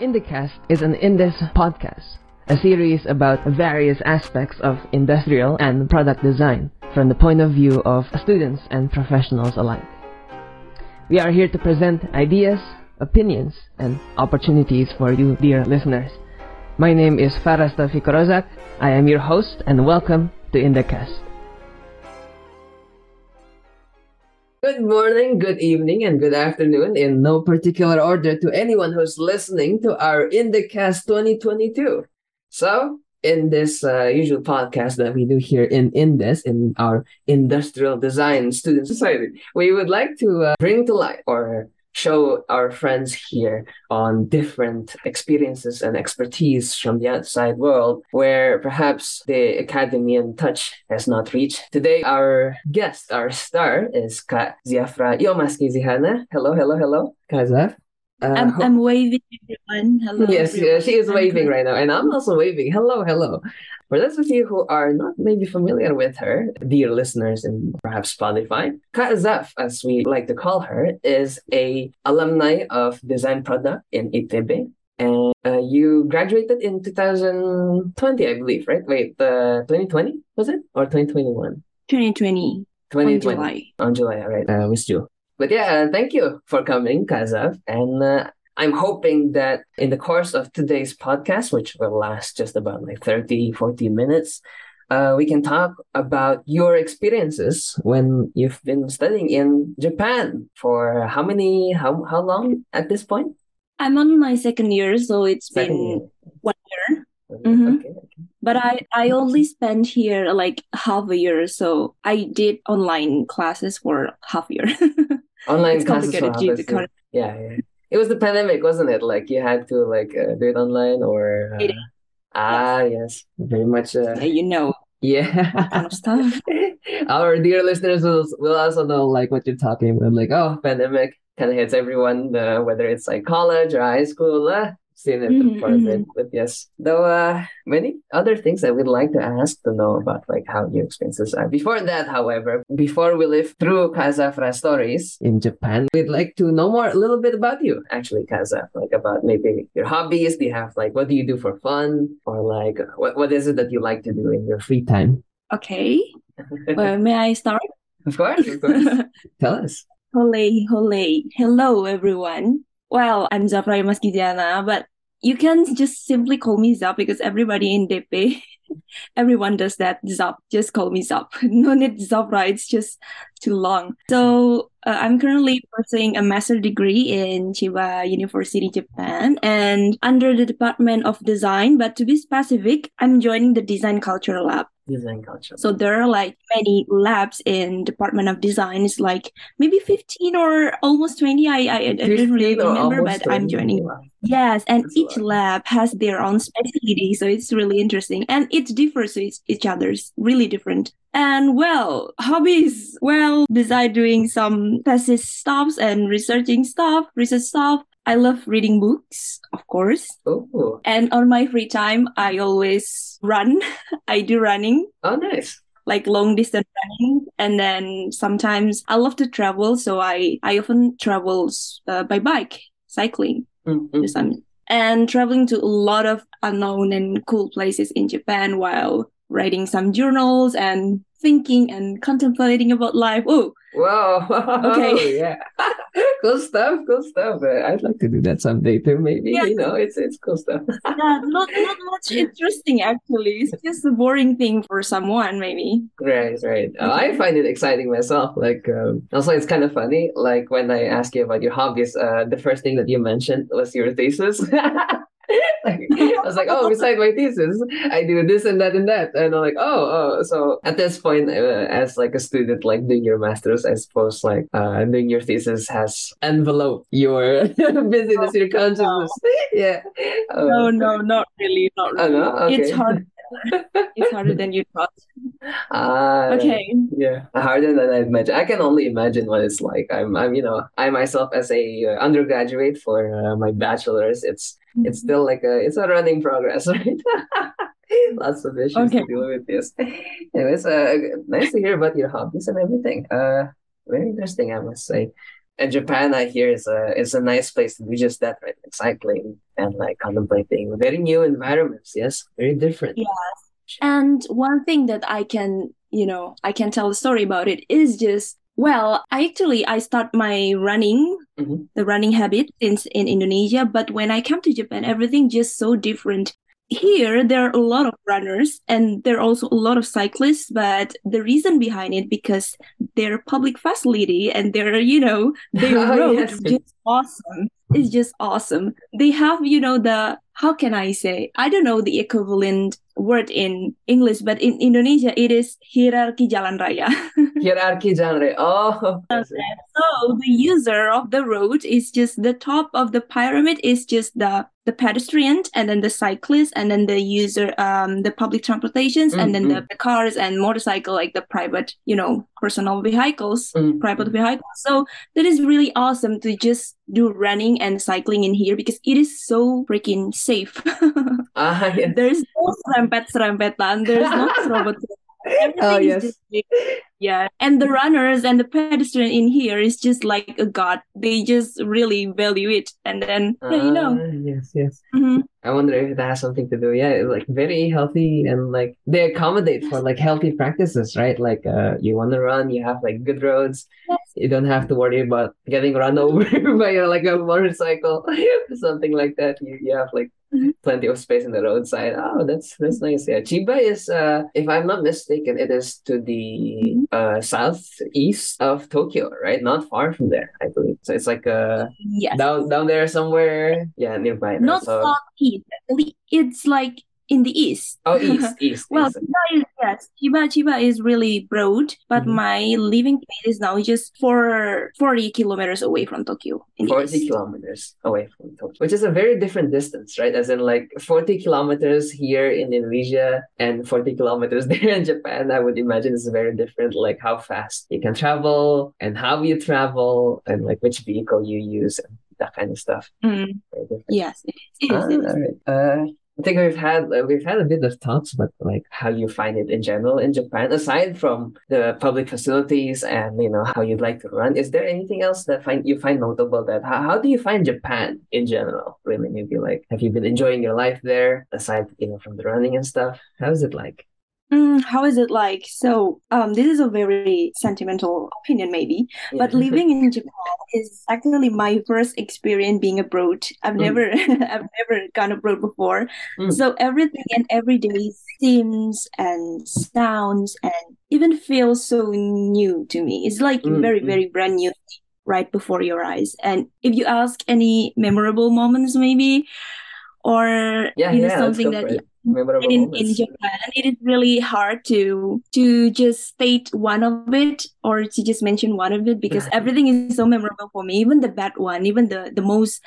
IndyCast is an Indus podcast, a series about various aspects of industrial and product design from the point of view of students and professionals alike. We are here to present ideas, opinions, and opportunities for you, dear listeners. My name is Faras Taufiq. I am your host, and welcome to IndyCast. Good morning, good evening, and good afternoon in no particular order to anyone who's listening to our IndyCast 2022. So, in this uh, usual podcast that we do here in Indus, in our Industrial Design Student Society, we would like to uh, bring to light or show our friends here on different experiences and expertise from the outside world where perhaps the academian touch has not reached. Today, our guest, our star, is Ka Ziafra Yomaski Zihana. Hello, hello, hello. Kazaf. Uh, I'm, I'm waving everyone. Hello. Yes, everyone. she is waving right now, and I'm also waving. Hello, hello. For those of you who are not maybe familiar with her, dear listeners and perhaps Spotify, Kazaf, as we like to call her, is a alumni of Design Product in ITB. And uh, you graduated in 2020, I believe, right? Wait, uh, 2020 was it? Or 2021? 2020. 2020. On July. On July, all right. Uh, with you. But yeah, thank you for coming, Kazaf. And uh, I'm hoping that in the course of today's podcast, which will last just about like 30, 40 minutes, uh, we can talk about your experiences when you've been studying in Japan for how many, how, how long at this point? I'm on my second year, so it's Second been year. one year. Mhm. okay, okay. But I, I only spent here like half a year, so I did online classes for half a year. Online It's classes for to Harvard, current- yeah, yeah. It was the pandemic, wasn't it? Like you had to like uh, do it online or uh, ah yes, very much uh, yeah, you know, yeah. kind of stuff. Our dear listeners will will also know like what you're talking about. Like, oh, pandemic kind of hits everyone, uh, whether it's like college or high school. Seen it Mhm, for a bit, but yes. Though, uh, many other things I would like to ask to know about like how your experiences are. Before that, however, before we live through Kazafra stories in Japan, we'd like to know more a little bit about you, actually, Kazaf. Like about maybe your hobbies. Do you have like what do you do for fun, or like what what is it that you like to do in your free time? Okay. Well, may I start? Of course, of course. Tell us. Holy, holy. Hello, everyone. Well, I'm Zafra Maskidiana, but you can just simply call me Zap because everybody in DP, everyone does that. Zap, just call me Zap. No need Zafra, it's just too long. So uh, I'm currently pursuing a master degree in Chiba University, Japan, and under the Department of Design. But to be specific, I'm joining the Design Culture Lab. Design culture. So there are like many labs in Department of Design. It's like maybe 15 or almost 20. I I, I don't really remember, but I'm joining. Yes, and That's each lab has their own specialty, so it's really interesting, and it differs with each other's really different. And well, hobbies. Well, besides doing some thesis stuffs and researching stuff, research stuff, I love reading books, of course. Oh, And on my free time, I always run. I do running oh, nice. like long distance running and then sometimes i love to travel so i i often travels uh, by bike cycling Mm, to mm, and traveling to a lot of unknown and cool places in japan while writing some journals and thinking and contemplating about life oh Wow. Okay. yeah. cool stuff. Cool stuff. Uh, I'd like to do that someday too. Maybe Yeah. you know, it's it's cool stuff. yeah, not not much interesting actually it's just a boring thing for someone maybe Right, right. Uh, I find it exciting myself. Like, um, also, it's kind of funny. Like when I ask you about your hobbies, uh, the first thing that you mentioned was your thesis. like, I was like, oh, beside my thesis, I do this and that and that, and I'm like, oh, oh. So at this point, uh, as like a student, like doing your masters, I suppose, like uh, doing your thesis has enveloped your busyness, your consciousness. yeah. Uh, no no not really not Oh, really no? it's hard it's harder than you thought Ah, okay Yeah, harder than I imagine. I can only imagine what it's like. I'm, I'm, you know, I myself as a uh, undergraduate for uh, my bachelor's, it's, it's still like a, it's a running progress, right? Lots of issues Okay. to deal with. Yes. Anyways, uh, nice to hear about your hobbies and everything. Uh, very interesting, I must say. And Japan, I hear, is a is a nice place to do just that, right? Like cycling. and like contemplating very new environments. Yes, very different. Yes. And one thing that I can, you know, I can tell a story about it is just well, I actually I start my running, Mhm. the running habit since in Indonesia, but when I come to Japan, everything just so different. Here, there are a lot of runners and there are also a lot of cyclists, but the reason behind it because they're public facility and they're, you know, their Oh, road yes. just awesome. It's just awesome. They have, you know, the how can I say? I don't know the equivalent word in English, but in Indonesia it is hierarchy jalan raya. Hierarchy genre. Oh, yes. So the user of the road is just the top of the pyramid is just the the pedestrian and then the cyclist and then the user um the public transportations and then the, the cars and motorcycle like the private you know personal vehicles Mm, private vehicles. So that is really awesome to just do running and cycling in here because it is so freaking safe. Ah, yes. there's no serempet serempetan there's no robot Everything Oh, is yes. Just big. yeah and the runners and the pedestrian in here is just like a god they just really value it and then yeah you know Ah, yes, yes. Mhm. I wonder if that has something to do. Yeah, like very healthy and like they accommodate for like healthy practices, right? Like uh you want to run, you have like good roads. Yes. You don't have to worry about getting run over by uh, like a motorcycle, something like that. You you have like Mhm. plenty of space in the roadside. Oh, that's that's nice. Yeah, Chiba is uh if I'm not mistaken, it is to the uh southeast of Tokyo, right? Not far from there, I believe. So it's like uh yes down down there somewhere. Yeah, nearby. right? not So southeast it's like in the east Oh, east, east, Well, east. Chiba is yes, Chiba Chiba is really broad, but Mhm. my living place is now just for forty kilometers away from Tokyo. 40 east. kilometers away from Tokyo, which is a very different distance, right? As in, like 40 kilometers here in Indonesia and 40 kilometers there in Japan, I would imagine is very different, like how fast you can travel and how you travel and like which vehicle you use and that kind of stuff. Mm, yes, it is. It is, Ah, it is. all right. Uh, I think we've had we've had a bit of talks about like how you find it in general in Japan, aside from the public facilities and you know how you'd like to run. Is there anything else that find you find notable? That how, how do you find Japan in general? Really, maybe like have you been enjoying your life there aside you know from the running and stuff? How is it like? Mm, how is it like? So, um, this is a very sentimental opinion, maybe, but living in Japan is actually my first experience being abroad. I've Mm. never, I've never gone abroad before. Mm. So everything and every day seems and sounds and even feels so new to me. It's like Mm, very, mm. very brand new right before your eyes. And if you ask any memorable moments, maybe, or Yeah, you know, yeah, something that it. Memorable in, in. Japan, it is really hard to to just state one of it or to just mention one of it because everything is so memorable for me. Even the bad one, even the the most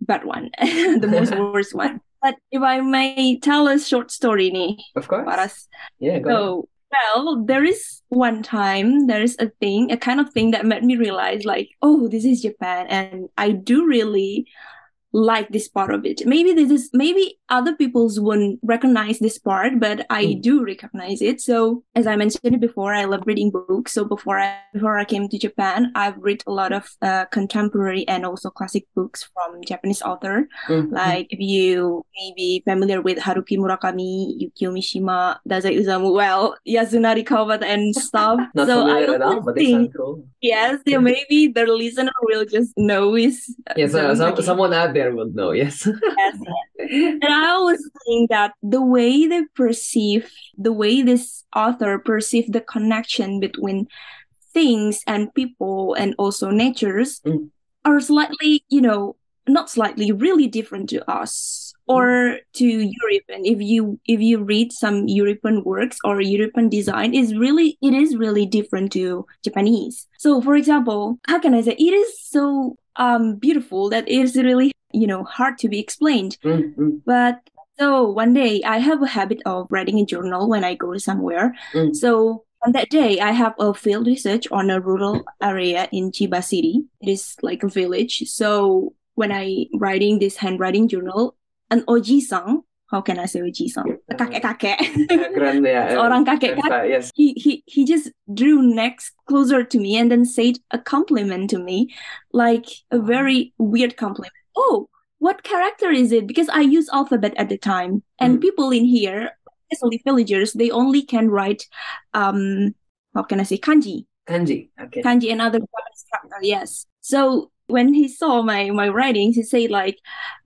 bad one, the most worst one. But if I may tell a short story, nih, Of course. Paras. Yeah, go. So, well, there is one time, there is a thing, a kind of thing that made me realize, like, oh, this is Japan, and I do really like this part of it. Maybe this is maybe other people's won't recognize this part, but I Mm. do recognize it. So as I mentioned before, I love reading books. So before I before I came to Japan, I've read a lot of uh, contemporary and also classic books from Japanese author. Mm, Like if you may be familiar with Haruki Murakami, Yukio Mishima, Dazai Osamu, well, Yasunari Kawabata and stuff. So I familiar at all, always but they think, cool. yes, yeah, maybe the listener will just know is Yeah, so, some, someone out there would know. Yes. Yes. And I always think that the way they perceive, the way this author perceive the connection between things and people and also natures Mm. are slightly, you know, not slightly, really different to us or to European. If you if you read some European works or European design, is really it is really different to Japanese. So, for example, how can I say it is so um beautiful that it is really you know hard to be explained. Mm, mm, But so one day I have a habit of writing a journal when I go somewhere. Mm. So on that day I have a field research on a rural area in Chiba City. It is like a village. So when I writing this handwriting journal, an oji-san how can I say oji-san? A kakek-kakek. yeah, Seorang kakek yes. he he he just drew next closer to me and then said a compliment to me like a very weird compliment oh what character is it? Because I use alphabet at the time, and Mm. people in here, especially villagers, they only can write, um, how can I say, kanji, Kanji. Okay. kanji and other Japanese character. Yes. So when he saw my my writings, he said like,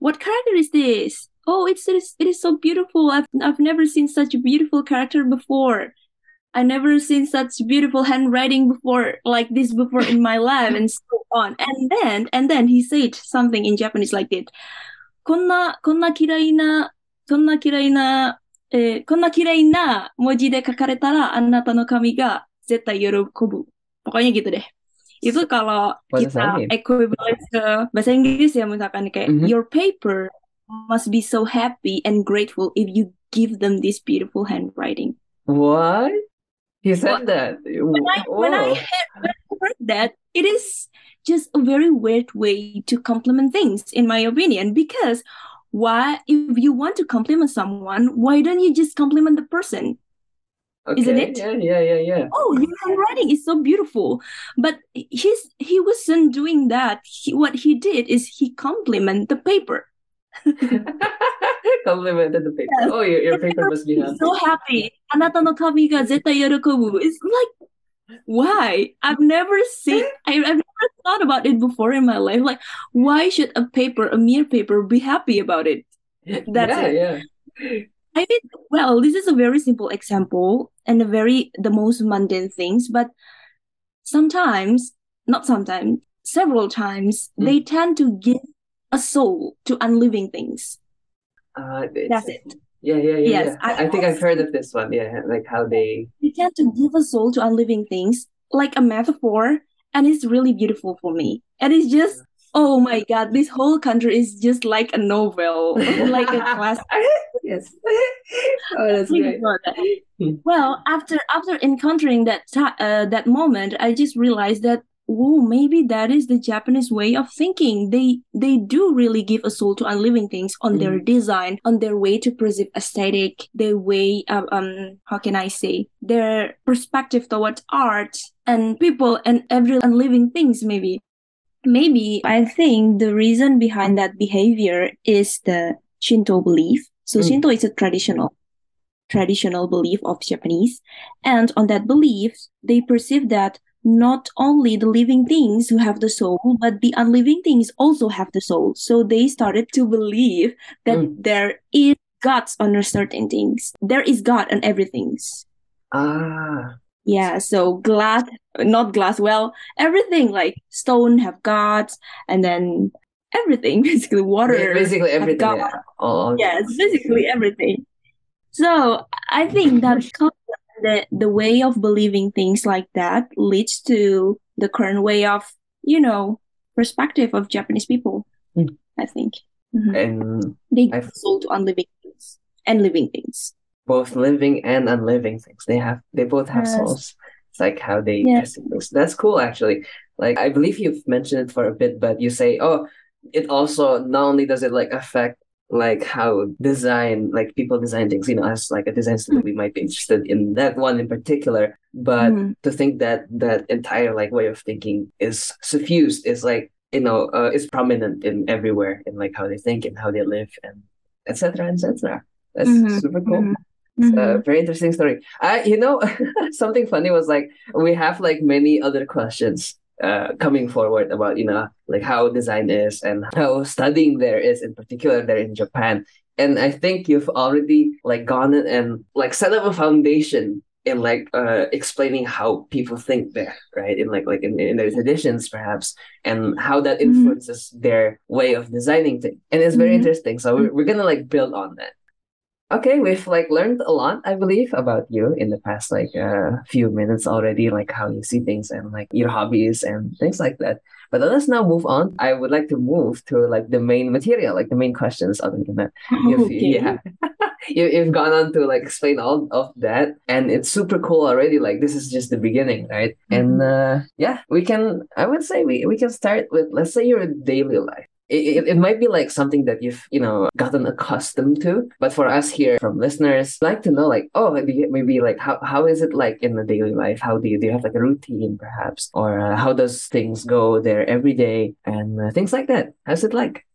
"What character is this? Oh, it's it is, it is so beautiful. I've I've never seen such a beautiful character before. I never seen such beautiful handwriting before like this before in my life and so on. And then and then he said something in Japanese like this. こんな、こんな嫌いな、こんな嫌いな、えーこんな嫌いな文字で書かれたら、あなたの神が絶対喜ぶ。Pokoknya gitu deh. Itu kalau What does that kita mean? equivalent ke bahasa Inggris ya misalkan kayak Mhm. your paper must be so happy and grateful if you give them this beautiful handwriting. What? He Well, said that. When I when I oh. when I heard that, it is just a very weird way to compliment things, in my opinion. Because why, if you want to compliment someone, why don't you just compliment the person? Isn't Okay. it? Yeah, yeah, yeah, yeah. Oh, your handwriting is so beautiful. But he's he wasn't doing that. He, what he did is he compliment the paper. complimented the paper. Yes. Oh, your, your paper must be happy. So happy. Anata kami ga zetai yorokobu. It's like why i've never seen I, have never thought about it before in my life like why should a paper a mere paper be happy about it that's yeah, it yeah. i mean well this is a very simple example and a very the most mundane things but sometimes not sometimes several times mm. they tend to give a soul to unliving things. Uh, That's it. Yeah, yeah, yeah, Yes, yeah. I- I, think I've heard of this one. Yeah, like how they. They tend to give a soul to unliving things, like a metaphor, and it's really beautiful for me. And it's just, oh my God, this whole country is just like a novel, like a class. yes. oh, that's great. Hmm. Well, after after encountering that uh, that moment, I just realized that whoa, maybe that is the Japanese way of thinking. They they do really give a soul to unliving things on their design, on their way to preserve aesthetic, their way of um how can I say their perspective towards art and people and every unliving things maybe. Maybe I think the reason behind that behavior is the Shinto belief. So Mm. Shinto is a traditional traditional belief of Japanese. And on that belief, they perceive that not only the living things who have the soul, but the unliving things also have the soul. So they started to believe that Mm. there is gods under certain things. There is God on everything. Ah, Yeah, so glass, not glass, well, everything like stone have gods, and then everything, basically water. basically have everything. God. Yeah. All, Yes, basically everything. So I think that concept, the the way of believing things like that leads to the current way of you know perspective of Japanese people. Mm. I think Mhm. And they I've- give soul to unliving things and living things. both living and unliving things. They have they both have Yes. souls. It's like how they Yeah. perceive things. That's cool actually. Like I believe you've mentioned it for a bit, but you say, oh, it also not only does it like affect like how design like people design things, you know, as like a design student, we might be interested in that one in particular. But Mhm. to think that that entire like way of thinking is suffused is like you know uh, is prominent in everywhere in like how they think and how they live and etc And etc. That's Mhm, super cool. mhm, It's mhm. a very interesting story. I, you know, something funny was like we have like many other questions uh coming forward about you know like how design is and how studying there is in particular there in Japan. And I think you've already like gone in and like set up a foundation in like uh explaining how people think there, right? In like like in, in their traditions perhaps and how that Mhm. influences their way of designing things. And it's very Mhm. interesting. So we're, we're gonna like build on that. Okay, we've like learned a lot, I believe, about you in the past like uh, few minutes already, like how you see things and like your hobbies and things like that. But let's now move on. I would like to move to like the main material, like the main questions other than that. You've, Okay. Yeah. you, you've gone on to like explain all of that and it's super cool already. Like this is just the beginning, right? And uh, yeah, we can, I would say we, we can start with, let's say your daily life. It, it, might be like something that you've you know gotten accustomed to but for us here from listeners like to know like oh maybe, maybe like how, how is it like in the daily life? How do you do you have like a routine perhaps? Or uh, how does things go there every day? And uh, things like that. How's it like?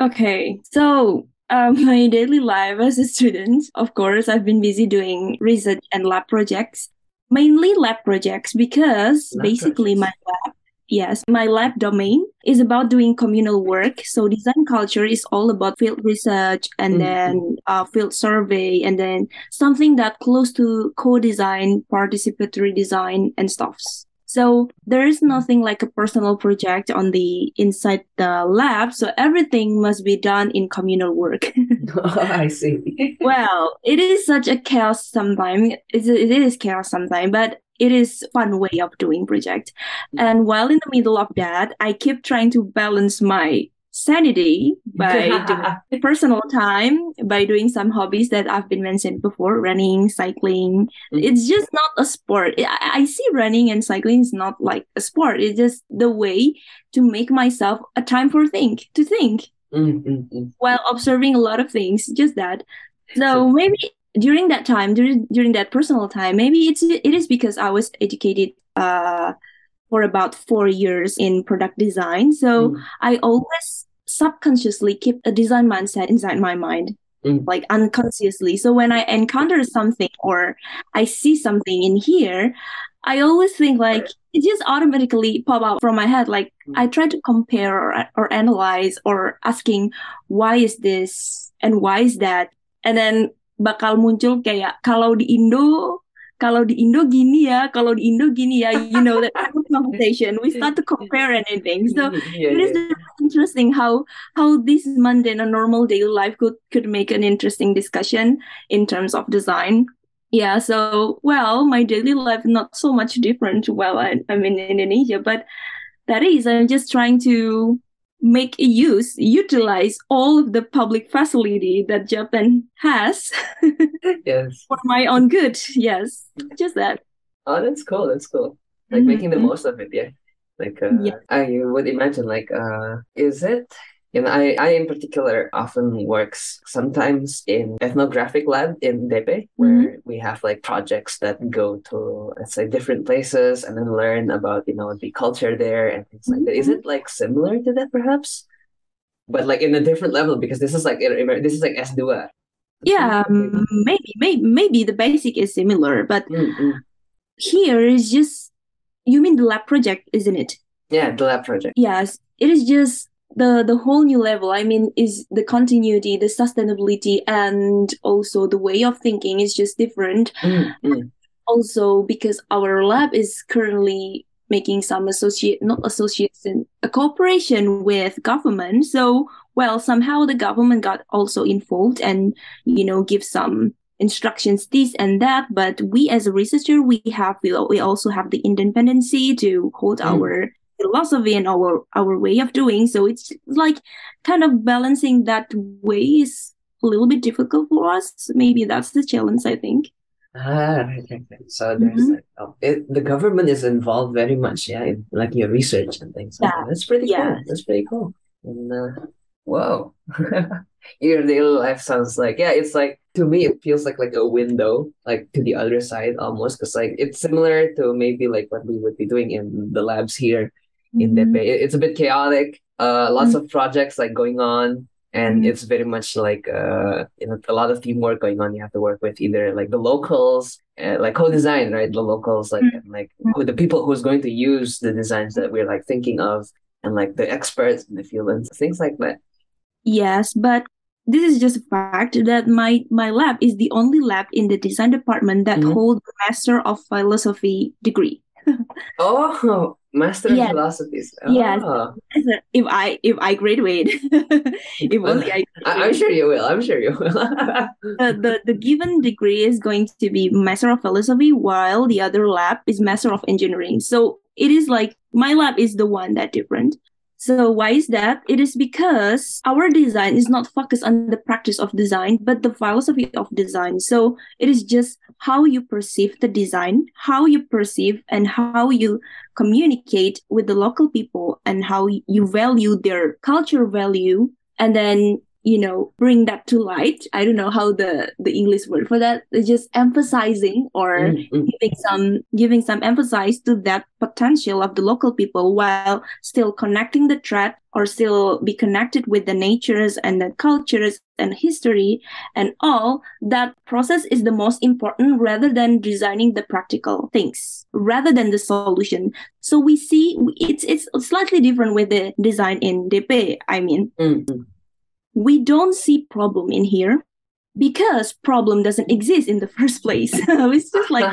Okay, so um, my daily life as a student, of course, I've been busy doing research and lab projects, mainly lab projects because Lab basically my lab, yes, my lab domain is about doing communal work. So design culture is all about field research and Mm, then uh, field survey and then something that close to co-design, participatory design and stuffs. So there is nothing like a personal project on the inside the lab. So everything must be done in communal work. I see. well, it is such a chaos sometimes. It is chaos sometimes, but it is fun way of doing project. And while in the middle of that, I keep trying to balance my sanity by doing personal time by doing some hobbies that I've been mentioned before running cycling. Mhm. it's just not a sport. I, I see running and cycling is not like a sport. It's just the way to make myself a time for think to think. Mm, mm, mm. while observing a lot of things just that. So- maybe during that time during, during that personal time maybe it's it is because i was educated uh for about four years in product design so Mm. i always subconsciously keep a design mindset inside my mind Mm. like unconsciously so when i encounter something or i see something in here i always think like it just automatically pop out from my head like Mm. i try to compare or, or analyze or asking why is this and why is that and then bakal muncul kayak kalau di Indo kalau di Indo gini ya kalau di Indo gini ya you know that kind of conversation. We start to compare anything so yeah, it is yeah. interesting how how this mundane and normal daily life could could make an interesting discussion in terms of design. Yeah so well my daily life not so much different while I, i'm in indonesia but that is i'm just trying to make use utilize all of the public facility that japan has yes. for my own good yes just that Oh, that's cool. That's cool. Like making the Mhm. most of it, yeah. Like uh, Yeah. I would imagine like uh is it know, I, I in particular often works sometimes in ethnographic lab in Depe where we have like projects that go to let's say different places and then learn about, you know, the culture there and things like that. Is it like similar to that perhaps? But like in a different level because this is like this is like S2. yeah mm, maybe maybe maybe the basic is similar but Mm, mm. here is just you mean the lab project isn't it Yeah, the lab project. yes it is just the the whole new level i mean is the continuity the sustainability and also the way of thinking is just different Mm, mm. also because our lab is currently making some associate not association a cooperation with government so well somehow the government got also involved and you know give some instructions this and that but we as a researcher we have we, we also have the independency to hold Mm. our philosophy and our our way of doing so it's like kind of balancing that way is a little bit difficult for us maybe that's the challenge i think Ah, right, right, right. So there's Mhm. like oh, it, the government is involved very much, yeah, in like your research and things like Yeah, that. That's pretty cool. yeah. That's pretty cool. And uh, whoa, your daily life sounds like yeah, it's like to me it feels like like a window like to the other side almost because like it's similar to maybe like what we would be doing in the labs here in Mhm. Depe. It's a bit chaotic. Uh, lots Mm. of projects like going on, and Mhm. it's very much like uh, you know, a lot of teamwork going on. You have to work with either like the locals, uh, like co-design, right? The locals, like and, like who the people who's going to use the designs that we're like thinking of, and like the experts in the field and things like that. Yes, but this is just a fact that my my lab is the only lab in the design department that Mhm. holds Master of Philosophy degree. Oh, Master of Yes. Philosophies. Yes. Oh. If I if I graduate, if only I, I, I'm sure you will. I'm sure you will. the, uh, the the given degree is going to be Master of Philosophy, while the other lab is Master of Engineering. So it is like my lab is the one that different. So why is that? It is because our design is not focused on the practice of design, but the philosophy of design. So it is just how you perceive the design, how you perceive and how you communicate with the local people and how you value their culture value and then you know bring that to light i don't know how the the english word for that It's just emphasizing or Mm-hmm. giving some giving some emphasis to that potential of the local people while still connecting the thread or still be connected with the natures and the cultures and history and all that process is the most important rather than designing the practical things rather than the solution so we see it's it's slightly different with the design in dp i mean Mm-hmm. We don't see problem in here because problem doesn't exist in the first place. It's just like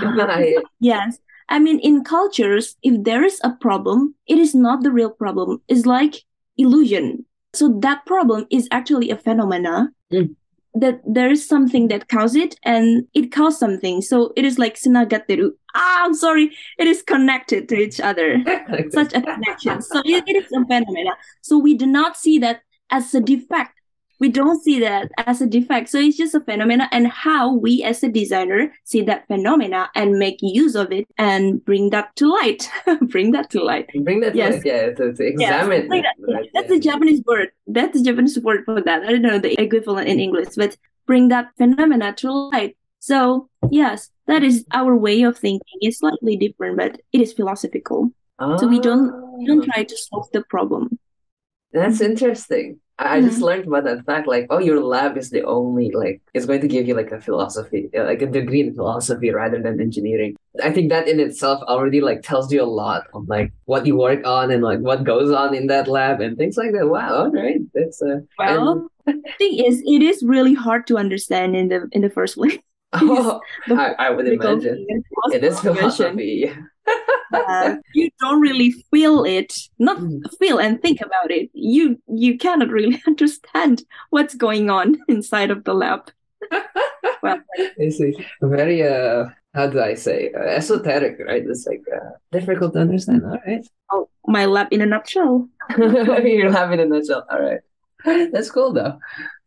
yes. I mean in cultures if there is a problem it is not the real problem. It's like illusion. So that problem is actually a phenomena Mm. that there is something that causes it and it causes something. So it is like sinagateru. Ah i'm sorry. It is connected to each other. Such a connection. So it, it is a phenomena. So we do not see that as a defect. We don't see that as a defect. So it's just a phenomena and how we as a designer see that phenomena and make use of it and bring that to light. bring that to light. Bring that Yes. to light, yeah, to, to Yes, examine. bring that- it, That's yeah. the Japanese word. That's the Japanese word for that. I don't know the equivalent in English, but bring that phenomena to light. So yes, that is our way of thinking. It's slightly different, but it is philosophical. So we don't- We don't Ah, try to solve the problem. That's interesting. I, I just learned about that fact. Like, oh, your lab is the only like it's going to give you like a philosophy, uh, like a degree in philosophy rather than engineering. I think that in itself already like tells you a lot of like what you work on and like what goes on in that lab and things like that. Wow, all right, that's uh. Well, the thing is, it is really hard to understand in the in the first place. Oh, I, I would imagine it is philosophy. Uh, you don't really feel it not Mm. feel and think about it you you cannot really understand what's going on inside of the lab well it's. Very uh, how do I say uh, esoteric, right? It's like uh, difficult to understand. All right. oh, my lab in a nutshell You're having a nutshell. All right. That's cool though.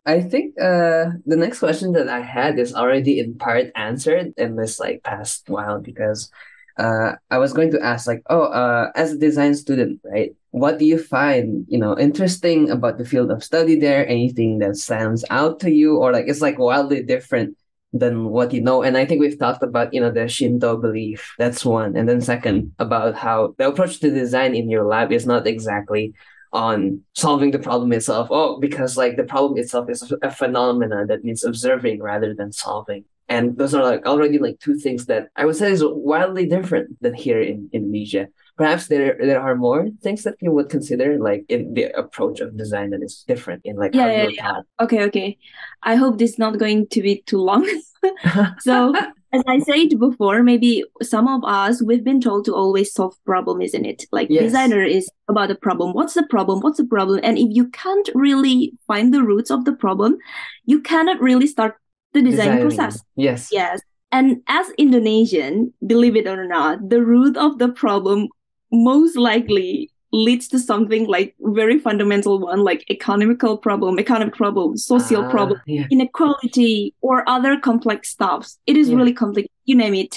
I think uh the next question that I had is already in part answered in this like past while because uh I was going to ask like, oh, uh as a design student, right? What do you find, you know, interesting about the field of study there? Anything that stands out to you or like it's like wildly different than what you know? And I think we've talked about, you know, the Shinto belief. That's one. And then second, about how the approach to design in your lab is not exactly on solving the problem itself. Oh, because like the problem itself is a phenomena that needs observing rather than solving. And those are like already like two things that I would say is wildly different than here in Indonesia. Perhaps there there are more things that you would consider like in the approach of design that is different in like how Yeah, yeah, you're okay okay. I hope this is not going to be too long. So as i said before maybe some of us we've been told to always solve problem isn't it? Like Yes. designer is about the problem. What's the problem? What's the problem? And if you can't really find the roots of the problem you cannot really start the design process Yes. yes and as indonesian believe it or not the root of the problem most likely leads to something like very fundamental one like economical problem economic problem social Ah, problem Yeah. inequality or other complex stuffs. It is Yeah. really complex, you name it.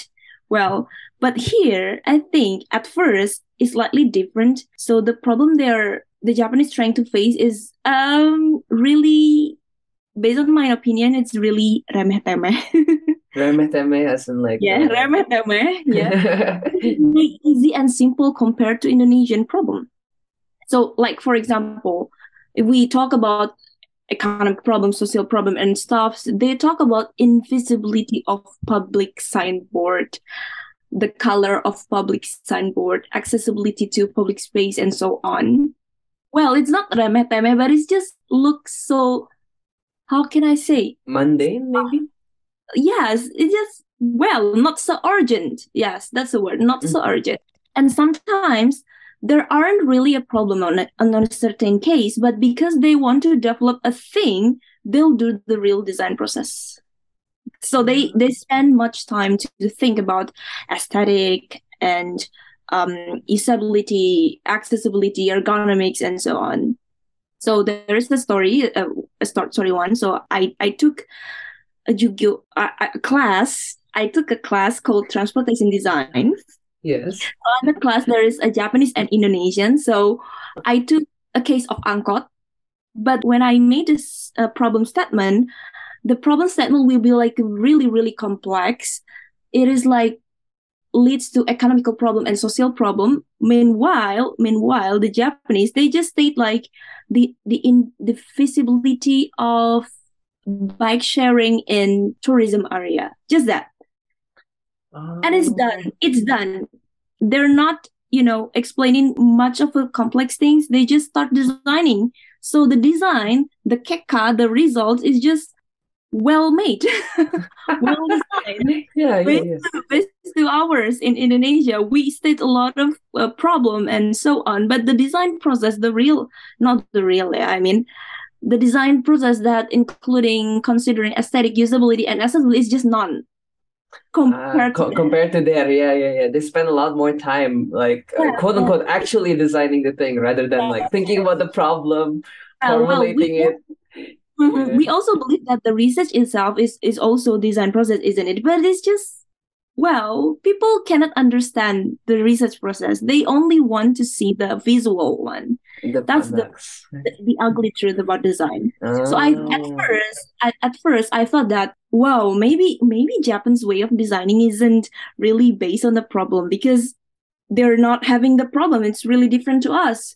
Well, but here I think at first it's slightly different. So the problem there the Japanese trying to face is um really based on my opinion, it's really remeh temeh. Remeh-temeh as in like yeah, uh, remeh temeh. Yeah. Very easy and simple compared to Indonesian problem. So, like for example, if we talk about economic problem, social problem, and stuff, they talk about invisibility of public signboard, the color of public signboard, accessibility to public space, and so on. Well, it's not remeh temeh, but it just looks so. How can I say? mundane maybe. yes, it just well, not so urgent. Yes, that's the word, not so urgent. And sometimes there aren't really a problem on a, on a certain case, but because they want to develop a thing, they'll do the real design process. So they they spend much time to, to think about aesthetic and um, usability, accessibility, ergonomics, and so on. So there is a story, uh, story one. So I I took a Jugyo a, a class. I took a class called Transportation Design. Yes. On the class, there is a Japanese and Indonesian. So I took a case of angkot. But when I made this uh, problem statement, the problem statement will be like really, really complex. It is like leads to economical problem and social problem. Meanwhile, meanwhile, the Japanese they just state like the the in the feasibility of bike sharing in tourism area. Just that. Oh. And it's done. Oh. It's done. They're not, you know, explaining much of the complex things. They just start designing. So the design, the keka, the result is just well made, well designed. yeah, yeah, yeah. two hours in Indonesia, we state a lot of uh, problem and so on. But the design process, the real, not the real, I mean, the design process that including considering aesthetic usability and accessibility is just none compared uh, co- to compared to there yeah yeah yeah they spend a lot more time like uh, yeah, uh, quote unquote yeah. actually designing the thing rather than like thinking about the problem formulating well, we, it mm-hmm. we also believe that the research itself is is also design process isn't it but it's just well, people cannot understand the research process. They only want to see the visual one. The That's the, the, the ugly truth about design. Oh. So I at oh. first at, at first I thought that wow maybe maybe Japan's way of designing isn't really based on the problem because they're not having the problem. It's really different to us.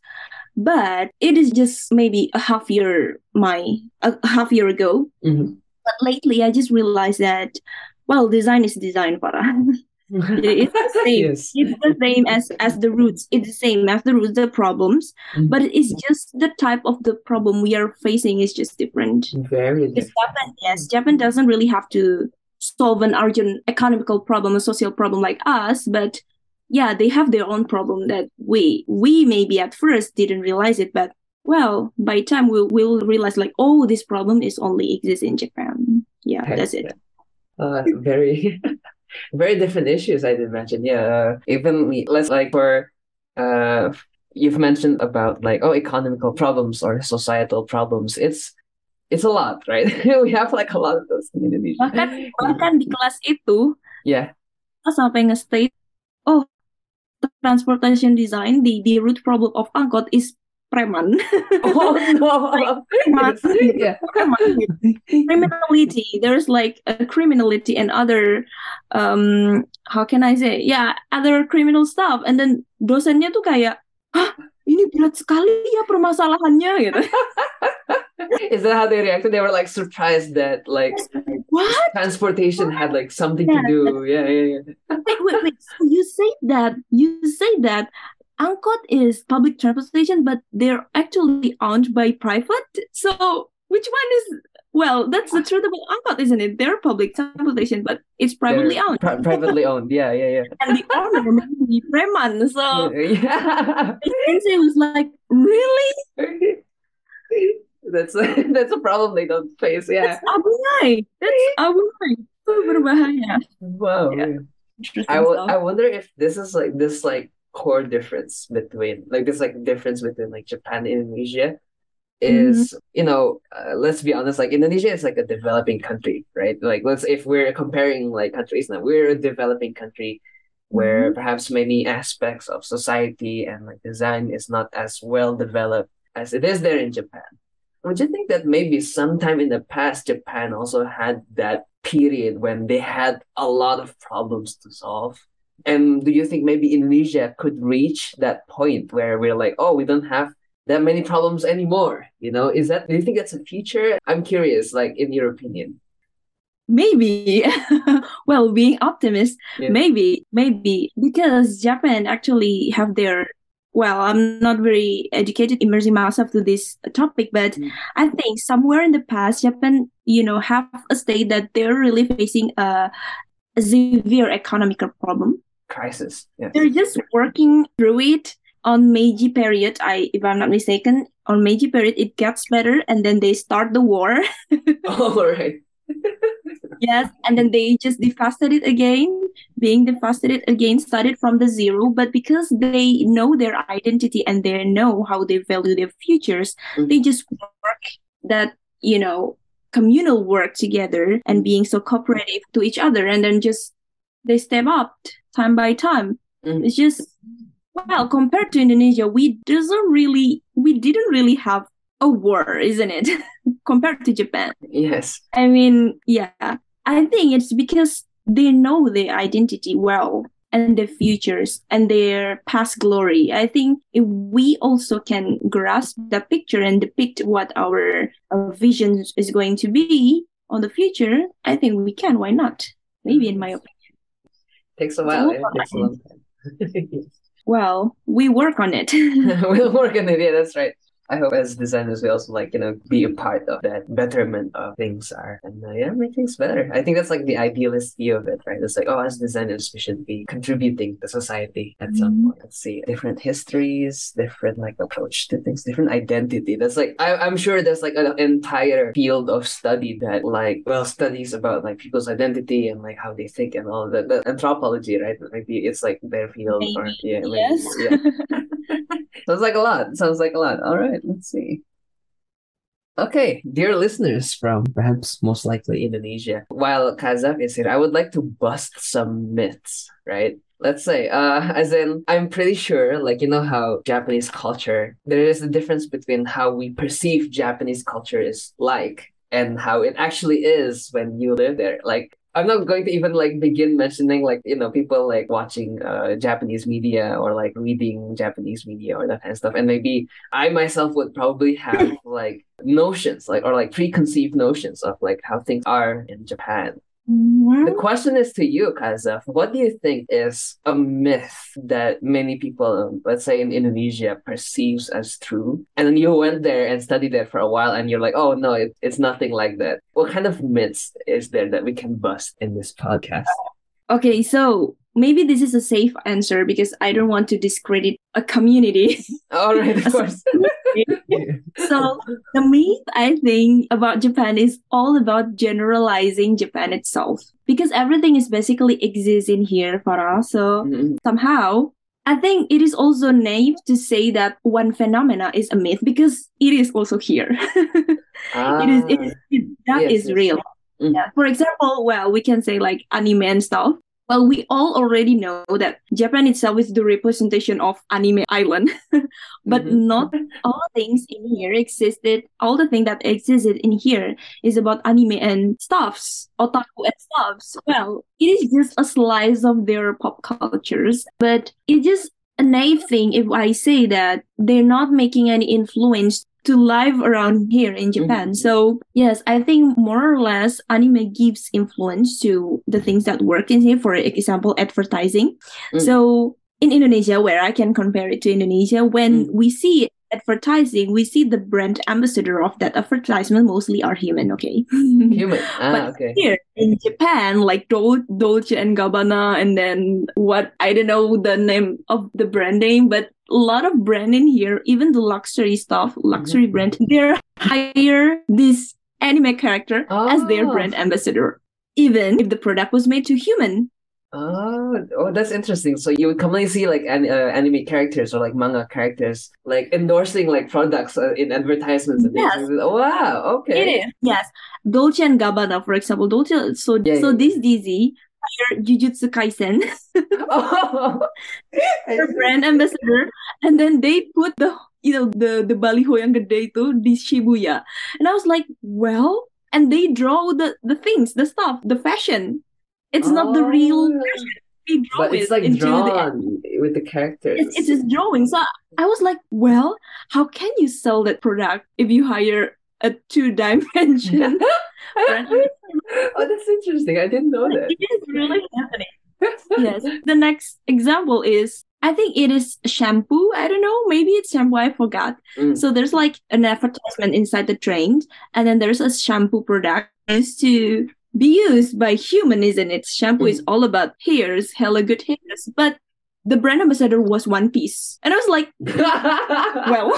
But it is just maybe a half year my a half year ago. Mm-hmm. But lately I just realized that well design is design para it's the same yes. it's the same as as the roots it's the same as the roots the problems mm-hmm. but it's just the type of the problem we are facing is just different very different. japan yes japan doesn't really have to solve an urgent economical problem a social problem like us but yeah they have their own problem that we we maybe at first didn't realize it but well by time we'll, we'll realize like oh this problem is only exists in japan. Yeah that's it. uh, very very different issues i'd imagine. Yeah uh, even let's like for uh you've mentioned about like oh economical problems or societal problems. It's it's a lot right? We have like a lot of those in Indonesia. Bahkan bahkan di kelas itu yeah. sampai nge-state oh transportation design the the root problem of angkot is preman. Oh no! yeah. criminality. There's like a criminality and other, um, how can I say? Yeah, other criminal stuff. And then dosennya tuh kayak, hah, ini berat sekali ya permasalahannya gitu. Is that how they reacted? They were like surprised that like what transportation what? had like something yeah. to do. Yeah, yeah, yeah. Wait, wait, wait. So you say that you say that Angkot is public transportation, but they're actually owned by private. So which one is well? That's the truth about Angkot, isn't it? They're public transportation, but it's privately they're owned. Pri- privately owned, yeah, yeah, yeah. and the owner may be Preman. So yeah, it was like, really? that's a, that's a problem they don't face. Yeah, that's abunai. That's. So berbahaya. Wow. Yeah. I, w- I wonder if this is like this like core difference between like this like difference between like Japan and Indonesia is mm-hmm. you know uh, let's be honest like Indonesia is like a developing country right like let's if we're comparing like countries now we're a developing country where mm-hmm. perhaps many aspects of society and like design is not as well developed as it is there in Japan. Would you think that maybe sometime in the past Japan also had that period when they had a lot of problems to solve? And do you think maybe Indonesia could reach that point where we're like, oh, we don't have that many problems anymore? You know, is that, do you think that's a future? I'm curious, like, in your opinion. Maybe. well, being optimist, yeah. maybe, maybe because Japan actually have their well, I'm not very educated immersing myself to this topic, but mm. I think somewhere in the past, Japan, you know, have a state that they're really facing a, severe economical problem crisis. Yes. They're just working through it on Meiji period. I, if I'm not mistaken, on Meiji period it gets better, and then they start the war. All right. yes, and then they just devastated again, being devastated again, started from the zero. But because they know their identity and they know how they value their futures, mm-hmm. they just work that you know communal work together and being so cooperative to each other, and then just they step up time by time. Mm. It's just well compared to Indonesia, we doesn't really we didn't really have a war, isn't it? Compared to Japan. Yes. I mean, yeah. I think it's because they know their identity well and their futures and their past glory. I think if we also can grasp the picture and depict what our uh, vision is going to be on the future, I think we can. Why not? Maybe in my opinion. Takes a while. Yeah? Takes a long time. well, we work on it. we'll work on it. Yeah, that's right. I hope as designers we also like you know be a part of that betterment of things are and uh, yeah make things better. I think that's like the idealist view of it, right? It's like oh as designers we should be contributing to society at some Mhm. point. Let's see different histories, different like approach to things, different identity. That's like I, I'm sure there's like an entire field of study that like well studies about like people's identity and like how they think and all that. The anthropology, right? Maybe it's like their field or Maybe, yeah, maybe, yes. yeah. Sounds like a lot. Sounds like a lot. All right, let's see. Okay, dear listeners from perhaps most likely Indonesia, while Kazaf is here, I would like to bust some myths, right? Let's say, uh, as in, I'm pretty sure, like, you know how Japanese culture, there is a difference between how we perceive Japanese culture is like and how it actually is when you live there. Like, I'm not going to even like begin mentioning like you know people like watching uh Japanese media or like reading Japanese media or that kind of stuff and maybe I myself would probably have like notions like or like preconceived notions of like how things are in Japan. The question is to you, Kazaf. What do you think is a myth that many people, let's say in Indonesia, perceives as true? And then you went there and studied there for a while, and you're like, oh no, it, it's nothing like that. What kind of myths is there that we can bust in this podcast? Okay, so maybe this is a safe answer because I don't want to discredit a community. All right, of course. So the myth I think about Japan is all about generalizing Japan itself because everything is basically exists in here for us. So Mhm. somehow I think it is also naive to say that one phenomena is a myth because it is also here. it is, it is it, that Yes, is yes. real. Mm. Yeah. For example, well, we can say like anime and stuff. Well, we all already know that Japan itself is the representation of anime island, but Mhm. not all things in here existed. All the thing that existed in here is about anime and stuffs, otaku and stuffs. Well, it is just a slice of their pop cultures, but it's just a naive thing if I say that they're not making any influence to live around here in Japan. Mhm. So yes, I think more or less anime gives influence to the things that work in here. For example, advertising. Mm. So in Indonesia, where I can compare it to Indonesia, when Mm. we see advertising, we see the brand ambassador of that advertisement mostly are human. Okay. Human. Ah, But okay. here in Japan, like Dol- Dolce and Gabbana, and then what I don't know the name of the brand name, but a lot of brand in here, even the luxury stuff, luxury Mhm. brand, they hire this anime character as their Oh. brand ambassador, even if the product was made to human. Oh, oh, that's interesting. So you would commonly see like an, uh, anime characters or like manga characters like endorsing like products uh, in advertisements and things. Yes. Oh, wow. Okay. It is yes, Dolce and Gabbana, for example, Dolce. So Yeah, so yeah, this DZ hired Jujutsu Kaisen. Oh, their brand ambassador and then they put the you know the the baliho yang gede itu di Shibuya and I was like well and they draw the the things the stuff the fashion it's not the real Oh. they draw But it's like into the drawn with the characters. it's, it's just drawing so I was like well how can you sell that product if you hire a two dimension oh, that's interesting. I didn't know that. it is really happening yes. The next example is I think it is shampoo. I don't know. Maybe it's shampoo. I forgot. Mm. So there's like an advertisement inside the train, and then there's a shampoo product used to be used by human, isn't it? Shampoo is mm. all about hairs, hella good hairs. But the brand ambassador was One Piece, and I was like, well,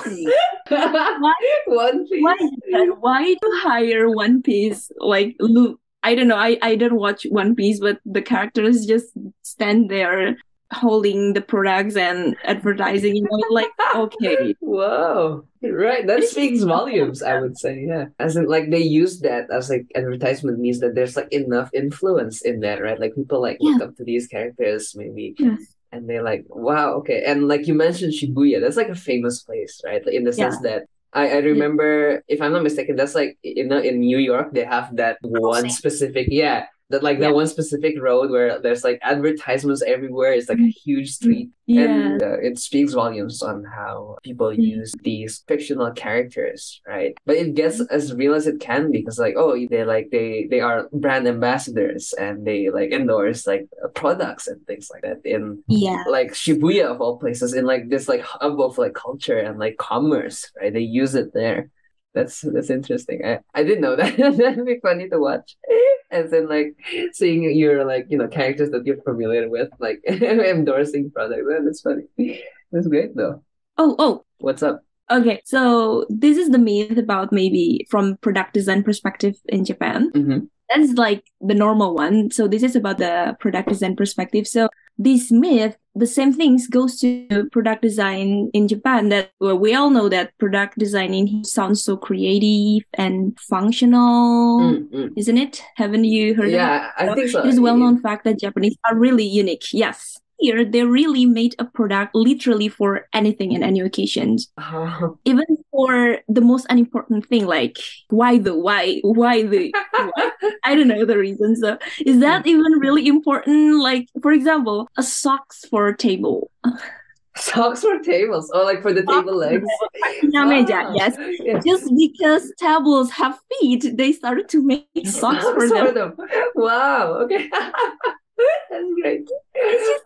why? One Piece. Why? Why do you hire One Piece? Like, look, I don't know. I, I don't watch One Piece, but the characters just stand there holding the products and advertising. You know, like, okay. whoa Right. That speaks volumes, I would say. Yeah. As in like they use that as like advertisement means that there's like enough influence in that, right? Like people like look up to these characters maybe Yes. and they're like, wow, okay. And like you mentioned Shibuya, that's like a famous place, right? Like, in the sense that I, I remember, if I'm not mistaken, that's like you know in New York they have that oh, one specific yeah that like Yeah. that one specific road where there's like advertisements everywhere. It's like a huge street, Yeah. and uh, it speaks volumes on how people Mm. use these fictional characters, right? But it gets as real as it can because like oh they like they they are brand ambassadors and they like endorse like products and things like that in Yeah. like Shibuya of all places in like this like hub of like culture and like commerce, right? They use it there. That's that's interesting. I, I didn't know that. That'd be funny to watch. And then like seeing your like you know characters that you're familiar with like endorsing products. That's funny. That's great though. Oh, oh, What's up? okay. So this is the myth about maybe from product design perspective in Japan. Mm-hmm. That's like the normal one. So this is about the product design perspective. So this myth, the same things goes to product design in Japan. That well, we all know that product designing sounds so creative and functional, Mm-hmm. isn't it? Haven't you heard of it? Yeah, I think so. It is well known fact that Japanese are really unique. Yes. Here they really made a product literally for anything and any occasions. Oh, Even for the most unimportant thing, like why the why why the why? I don't know the reason. So is that even really important? Like for example, a socks for a table. socks for tables. or like for the table legs. Yeah, Ah, yes. yeah. Just because tables have feet, they started to make socks for them. Wow. Okay. That's great.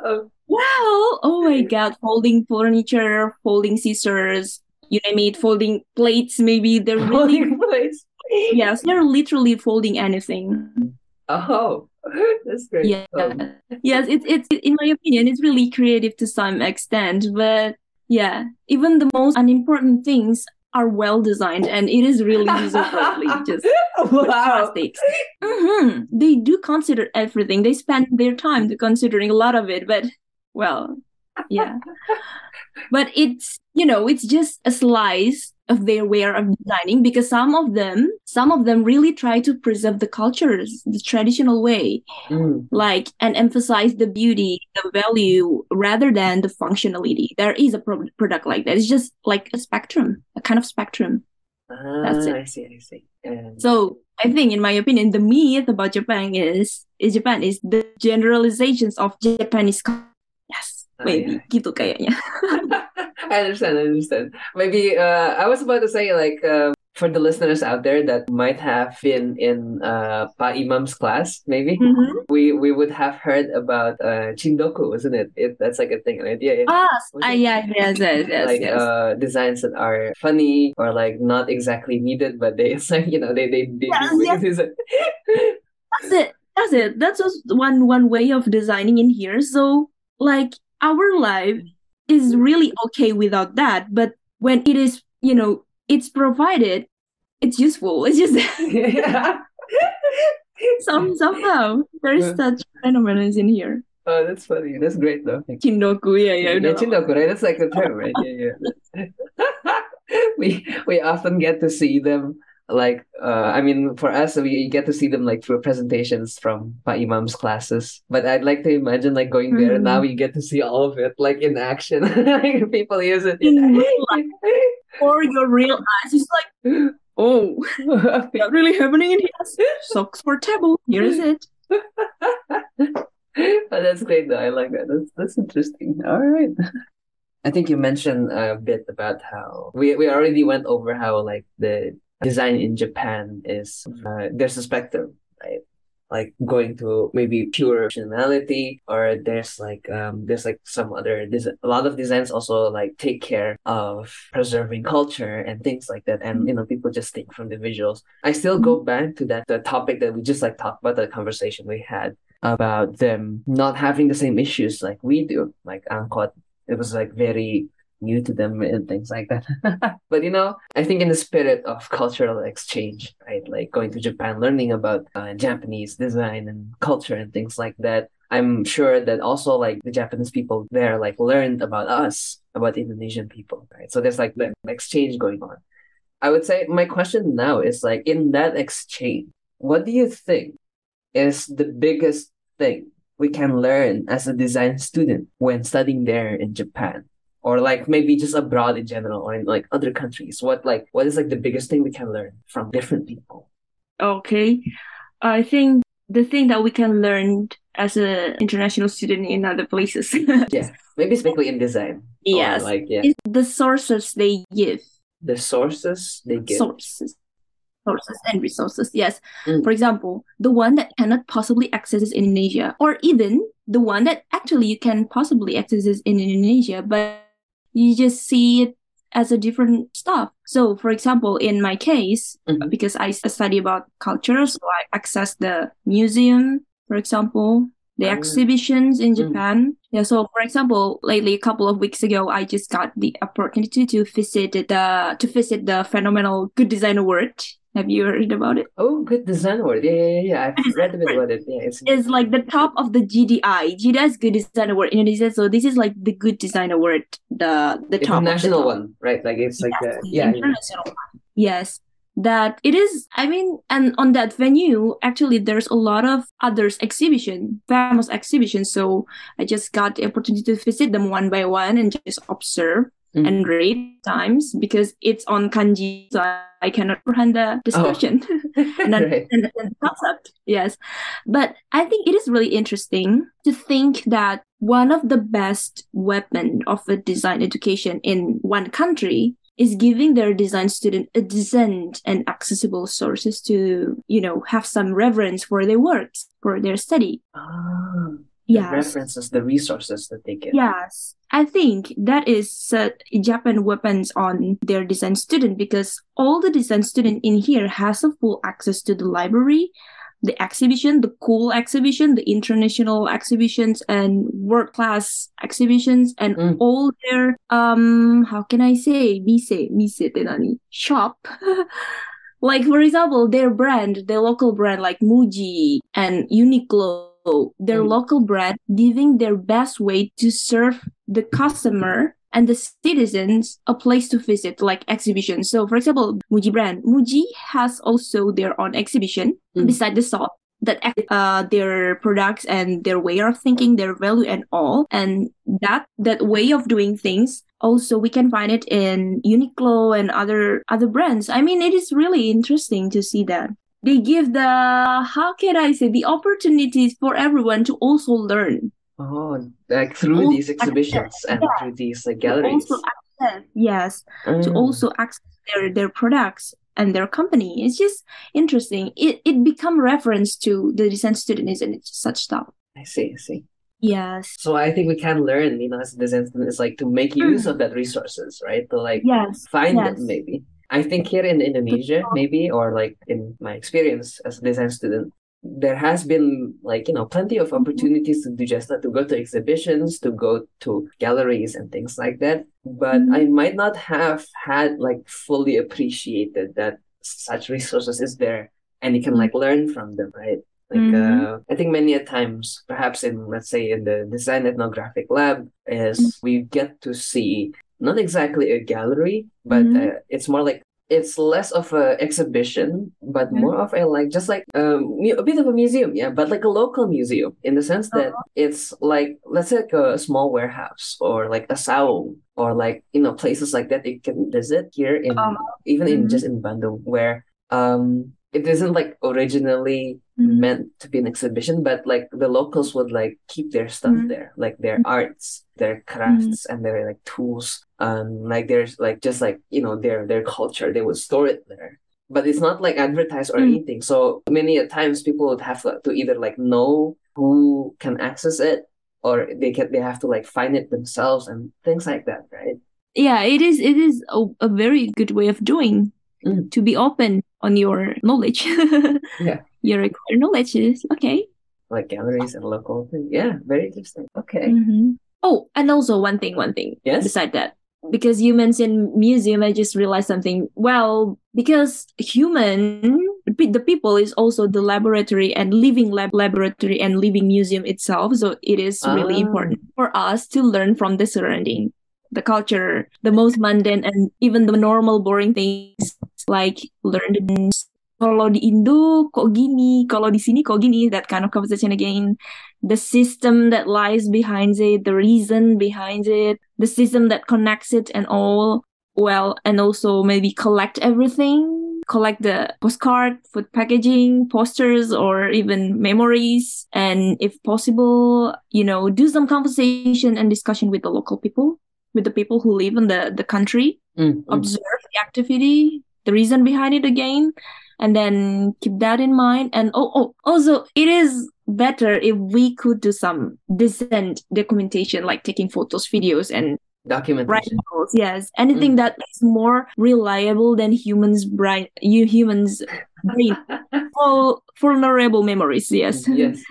Oh, Wow! Oh my god, folding furniture, folding scissors, you name it, folding plates, maybe they're really holding place. yes, they're literally folding anything. Oh, that's great. Yeah. Um, Yes, it's it's in my opinion, it's really creative to some extent, but yeah, even the most unimportant things are well designed and it is really user friendly. Just wow. plastics. hmm They do consider everything. They spend their time to considering a lot of it, but well, yeah. but it's you know it's just a slice of their way of designing because some of them some of them really try to preserve the cultures the traditional way Mm. like and emphasize the beauty the value rather than the functionality there is a pro- product like that it's just like a spectrum a kind of spectrum That's it. Ah, I see, I see. And so I think, in my opinion, the myth about Japan is is Japan is the generalizations of Japanese. culture. Maybe yeah. gitu kayaknya. I understand, I understand. Maybe uh, I was about to say like uh, for the listeners out there that might have been in uh, Pa Imam's class, maybe Mhm. we we would have heard about uh, Chindogu, isn't it? It that's like a thing, right? Yeah, yeah. Ah, ah, yeah, yes, yes, yes, like yes. uh designs that are funny or like not exactly needed, but they it's like you know they they, they Yes, do yes. That's it. That's it. That's just one one way of designing in here. So, like, our life is really okay without that. But when it is, you know, it's provided, it's useful. It's just yeah. some somehow there's Yeah. such phenomenon in here. Oh, that's funny. That's great though. Chindogu, yeah, yeah, Yeah. Chindogu, right? That's like the term, right? Yeah, yeah. we we often get to see them like uh I mean for us we get to see them like through presentations from Pa Imam's classes. But I'd like to imagine like going there Mhm. now you get to see all of it like in action. people use it. In real For your real eyes, it's like, oh, not really happening in here. Socks for table. Here is it. But that's great though. I like that. That's that's interesting. All right. I think you mentioned a bit about how we we already went over how like the design in Japan is uh, there's a spectrum, right? Like going to maybe pure functionality, or there's like um there's like some other des- a lot of designs also like take care of preserving culture and things like that, and you know people just think from the visuals. I still go back to that the topic that we just like talked about the conversation we had about them not having the same issues like we do, like angkot it was like very new to them and things like that. but you know, I think in the spirit of cultural exchange, right? Like going to Japan, learning about uh, Japanese design and culture and things like that. I'm sure that also like the Japanese people there like learned about us, about Indonesian people, right? So there's like the exchange going on. I would say my question now is like in that exchange, what do you think is the biggest thing we can learn as a design student when studying there in Japan? Or like maybe just abroad in general or in like other countries what like what is like the biggest thing we can learn from different people? Okay. I think the thing that we can learn as an international student in other places. Yeah. Maybe specifically in design. Yes. like yeah. Is the sources they give. The sources they give. Sources. Sources and resources yes. Mm. for example the one that cannot possibly access is in indonesia or even the one that actually you can possibly access is in indonesia but you just see it as a different stuff so for example in my case Mhm. because I study about culture so i access the museum for example the Ah. exhibitions in Mm. japan yeah so for example lately a couple of weeks ago i just got the opportunity to visit the to visit the phenomenal good design award have you heard about it oh good design award yeah yeah yeah, i've read a bit about it yeah it's is like the top of the GDI. GDI is Good Design Award in Indonesia. So this is like the Good Design Award, the the top of the top. one right like it's like Yes, the the yeah, yeah one. Yes. That it is, I mean, and on that venue, actually, there's a lot of others exhibition, famous exhibitions. So I just got the opportunity to visit them one by one and just observe Mm. and read times because it's on kanji, so I cannot comprehend the description and then right and, and the concept. Yes. But I think it is really interesting to think that one of the best weapon of a design education in one country is giving their design student a decent and accessible sources to, you know, have some reverence for their works, for their study. ah, the references the resources that they get. Yes, I think that is uh, Japan weapons on their design student because all the design student in here has a full access to the library, the exhibition, the cool exhibition, the international exhibitions and world class exhibitions and Mm. all their um how can I say mise mise te nani? shop. like for example, their brand, their local brand like Muji and Uniqlo, their Mm. local brand giving their best way to serve the customer and the citizens a place to visit, like exhibitions. So, for example, Muji brand, Muji has also their own exhibition Mm. beside the shop that uh their products and their way of thinking, their value and all, and that that way of doing things. Also, we can find it in Uniqlo and other other brands. I mean, it is really interesting to see that they give the how can I say the opportunities for everyone to also learn. Oh like through Also these exhibitions and yeah. through these like To galleries also access, yes, to Ah. also access their their products and their company. It's just interesting. It it become reference to the design student, isn't it? Such stuff. I see, I see. Yes. So I think we can learn, you know, as a design student, is like to make use of that resources, right? To like Yes. find yes. them maybe. I think here in Indonesia, maybe, or like in my experience as a design student, there has been like, you know, plenty of opportunities to do just that, to go to exhibitions, to go to galleries and things like that. But I might not have had like fully appreciated that such resources is there and you can like learn from them, right? Like Mhm. uh, I think many a times, perhaps in let's say in the design ethnographic lab, is we get to see not exactly a gallery, but Mhm. uh, it's more like it's less of a exhibition, but Mhm. more of a like just like um a bit of a museum, yeah, but like a local museum in the sense that it's like let's say like a small warehouse or like a saung or like you know places like that you can visit here in Uh-huh. even in Mhm. just in Bandung where um it isn't like originally Mhm. meant to be an exhibition, but like the locals would like keep their stuff Mhm. there, like their arts, their crafts, and their like tools, and like there's like just like you know their their culture. They would store it there, but it's not like advertised or Mm. anything. So many a times people would have to, to either like know who can access it, or they can they have to like find it themselves and things like that, right? Yeah, it is. It is a, a very good way of doing Mm. to be open on your knowledge. Yeah. Your acquired knowledge is okay. Like galleries and local things. Yeah, very interesting. Okay. Mhm. Oh, and also one thing, one thing. Yes? Beside that, because you mentioned museum, I just realized something. Well, because human, the people is also the laboratory and living lab laboratory and living museum itself. So it is really Ah. important for us to learn from the surrounding, the culture, the most mundane and even the normal boring things like learn the kalau di Indo kok gini, kalau di sini kok gini, that kind of conversation again. The system that lies behind it, the reason behind it, the system that connects it and all. Well, and also maybe collect everything, collect the postcard, food packaging, posters, or even memories. And if possible, you know, do some conversation and discussion with the local people, with the people who live in the, the country, Mm, mm. observe the activity, the reason behind it again, and then keep that in mind. And oh, oh, also, it is better if we could do some decent documentation, like taking photos, videos, and Documentation. Yes, anything that is more reliable than humans' brain, you humans' brain, Vul- vulnerable memories. Yes. yes.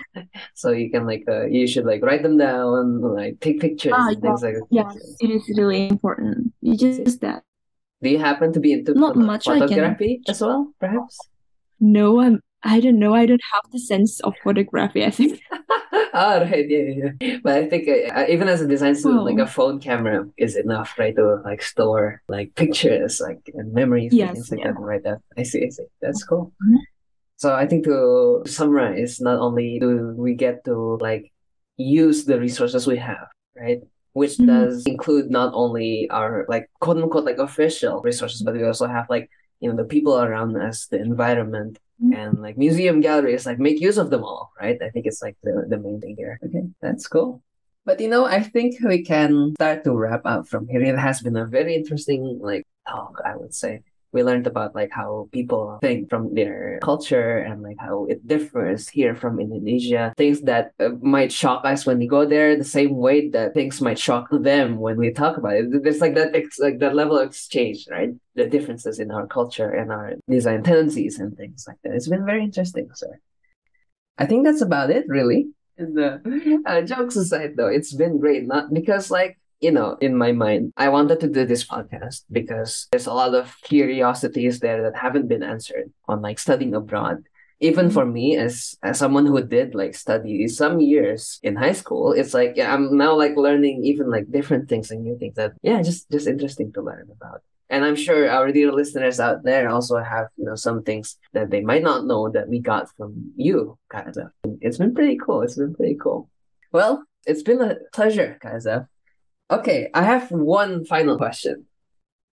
So you can like uh, you should like write them down, like take pictures Ah, and things like that. Yes, it is really important. You just that. Do you happen to be into Not photo- much photography as well, perhaps? No, I'm. I don't know. I don't have the sense of photography. I think. oh, right, yeah, yeah. But I think uh, even as a design student, like a phone camera is enough, right, to like store like pictures, like and memories and things like yeah. that, write that. I see, I see. That's cool. Mhm. So I think to summarize, not only do we get to like use the resources we have, right? Which Mhm. does include not only our like quote unquote like official resources, but we also have like you know the people around us, the environment, Mhm. and like museum galleries, like make use of them all, right? I think it's like the, the main thing here. Okay, that's cool. But you know, I think we can start to wrap up from here. It has been a very interesting like talk, I would say. We learned about like how people think from their culture and like how it differs here from Indonesia. Things that uh, might shock us when we go there, the same way that things might shock them when we talk about it. There's like that ex- like that level of exchange, right? The differences in our culture and our design tendencies and things like that. It's been very interesting, sir. I think that's about it, really. And uh, uh, jokes aside, though, it's been great. Not because, like, you know, in my mind, I wanted to do this podcast because there's a lot of curiosities there that haven't been answered on like studying abroad. Even mm-hmm. for me, as as someone who did like study some years in high school, it's like yeah, I'm now like learning even like different things and new things that yeah, just just interesting to learn about. And I'm sure our dear listeners out there also have, you know, some things that they might not know that we got from you, Kaza. It's been pretty cool. It's been pretty cool. Well, it's been a pleasure, Kaza. Okay, I have one final question.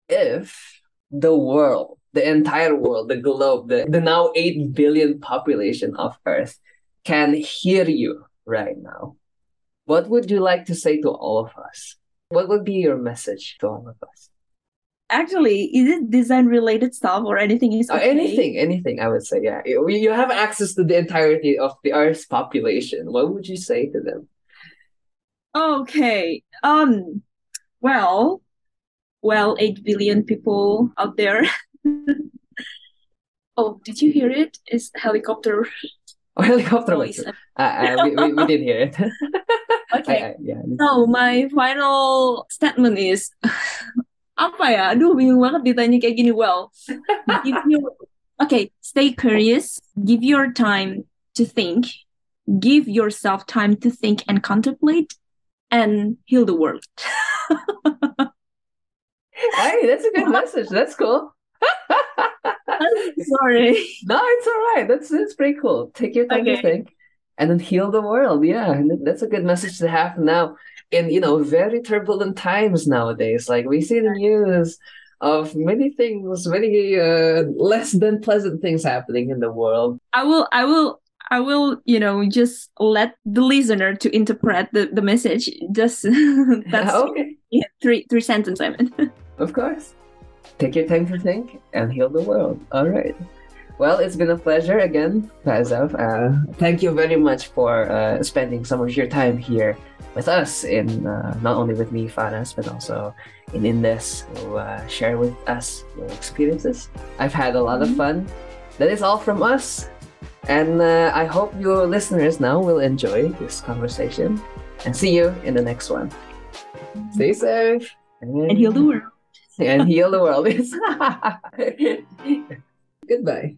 If the world, the entire world, the globe, the, the now 8 billion population of Earth can hear you right now, what would you like to say to all of us? What would be your message to all of us? Actually, is it design related stuff or anything is Uh, okay? anything, anything, I would say, yeah. You you have access to the entirety of the Earth's population. What would you say to them? Okay. Um. Well. Well, eight billion people out there. oh, did you hear it? It's helicopter Oh, helicopter through. Uh, uh, we, we, we did hear it. Okay. I, I, yeah. So my final statement is apa ya? Aduh, bingung banget ditanya kayak gini. Well, give your okay, stay curious. Give your time to think. Give yourself time to think and contemplate, and heal the world. Hey, that's a good message. That's cool. Sorry. No, it's all right. That's that's pretty cool. Take your time to think, and then heal the world. Yeah, and that's a good message to have now in you know very turbulent times nowadays. Like we see the news of many things, many uh, less than pleasant things happening in the world. I will. I will. I will. You know, just let the listener to interpret the, the message. Just that's okay, yeah, three three sentences. I meant. of course. Take your time to think and heal the world. All right. Well, it's been a pleasure again, Pazav. Uh, thank you very much for uh, spending some of your time here with us, in uh, not only with me, Faras, but also in Indes, to uh, share with us your experiences. I've had a lot of fun. That is all from us. And uh, I hope your listeners now will enjoy this conversation. And see you in the next one. Stay safe. and heal the world. and heal the world. Goodbye.